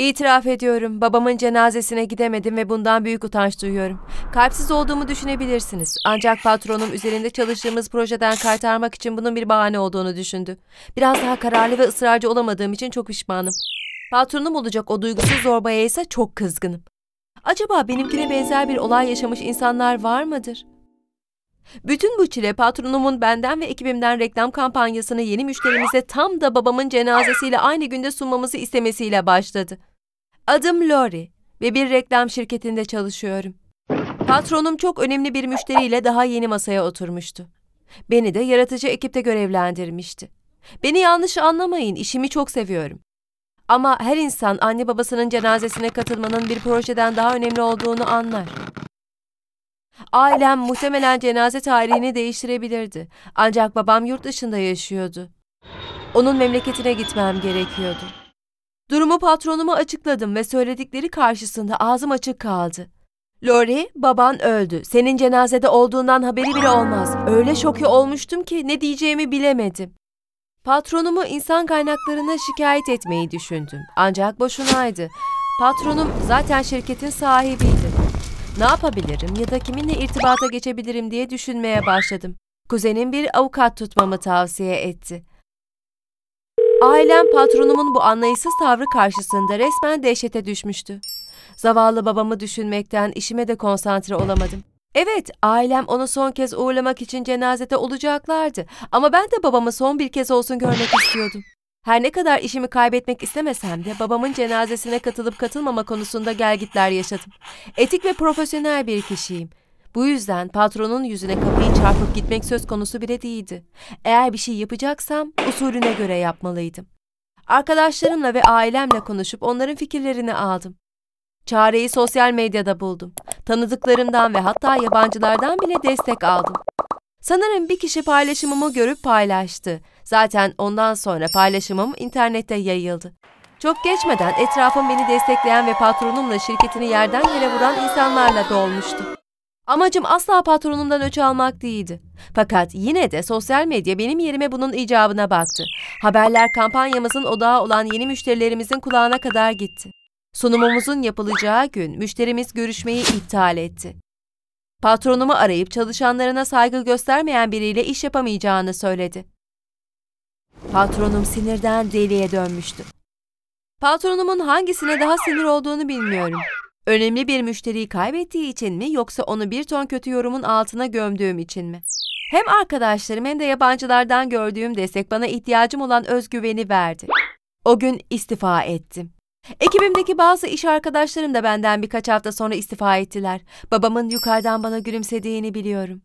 İtiraf ediyorum, babamın cenazesine gidemedim ve bundan büyük utanç duyuyorum. Kalpsiz olduğumu düşünebilirsiniz. Ancak patronum üzerinde çalıştığımız projeden kaytarmak için bunun bir bahane olduğunu düşündü. Biraz daha kararlı ve ısrarcı olamadığım için çok pişmanım. Patronum olacak o duygusuz zorbaya ise çok kızgınım. Acaba benimkine benzer bir olay yaşamış insanlar var mıdır? Bütün bu çile patronumun benden ve ekibimden reklam kampanyasını yeni müşterimize tam da babamın cenazesiyle aynı günde sunmamızı istemesiyle başladı. Adım Lori ve bir reklam şirketinde çalışıyorum. Patronum çok önemli bir müşteriyle daha yeni masaya oturmuştu. Beni de yaratıcı ekipte görevlendirmişti. Beni yanlış anlamayın, işimi çok seviyorum. Ama her insan anne babasının cenazesine katılmanın bir projeden daha önemli olduğunu anlar. Ailem muhtemelen cenaze tarihini değiştirebilirdi. Ancak babam yurt dışında yaşıyordu. Onun memleketine gitmem gerekiyordu. Durumu patronuma açıkladım ve söyledikleri karşısında ağzım açık kaldı. Lori, baban öldü. Senin cenazede olduğundan haberi bile olmaz. Öyle şoke olmuştum ki ne diyeceğimi bilemedim. Patronumu insan kaynaklarına şikayet etmeyi düşündüm. Ancak boşunaydı. Patronum zaten şirketin sahibiydi. Ne yapabilirim ya da kiminle irtibata geçebilirim diye düşünmeye başladım. Kuzenim bir avukat tutmamı tavsiye etti. Ailem patronumun bu anlayışsız tavrı karşısında resmen dehşete düşmüştü. Zavallı babamı düşünmekten işime de konsantre olamadım. Evet, ailem onu son kez uğurlamak için cenazede olacaklardı ama ben de babamı son bir kez olsun görmek istiyordum. Her ne kadar işimi kaybetmek istemesem de babamın cenazesine katılıp katılmama konusunda gelgitler yaşadım. Etik ve profesyonel bir kişiyim. Bu yüzden patronun yüzüne kapıyı çarpıp gitmek söz konusu bile değildi. Eğer bir şey yapacaksam usulüne göre yapmalıydım. Arkadaşlarımla ve ailemle konuşup onların fikirlerini aldım. Çareyi sosyal medyada buldum. Tanıdıklarımdan ve hatta yabancılardan bile destek aldım. Sanırım bir kişi paylaşımımı görüp paylaştı. Zaten ondan sonra paylaşımım internette yayıldı. Çok geçmeden etrafım beni destekleyen ve patronumla şirketini yerden yere vuran insanlarla dolmuştu. Amacım asla patronumdan öç almak değildi. Fakat yine de sosyal medya benim yerime bunun icabına baktı. Haberler kampanyamızın odağı olan yeni müşterilerimizin kulağına kadar gitti. Sunumumuzun yapılacağı gün müşterimiz görüşmeyi iptal etti. Patronumu arayıp çalışanlarına saygı göstermeyen biriyle iş yapamayacağını söyledi. Patronum sinirden deliye dönmüştü. Patronumun hangisine daha sinir olduğunu bilmiyorum. Önemli bir müşteriyi kaybettiği için mi yoksa onu bir ton kötü yorumun altına gömdüğüm için mi? Hem arkadaşlarım hem de yabancılardan gördüğüm destek bana ihtiyacım olan özgüveni verdi. O gün istifa ettim. Ekibimdeki bazı iş arkadaşlarım da benden birkaç hafta sonra istifa ettiler. Babamın yukarıdan bana gülümsediğini biliyorum.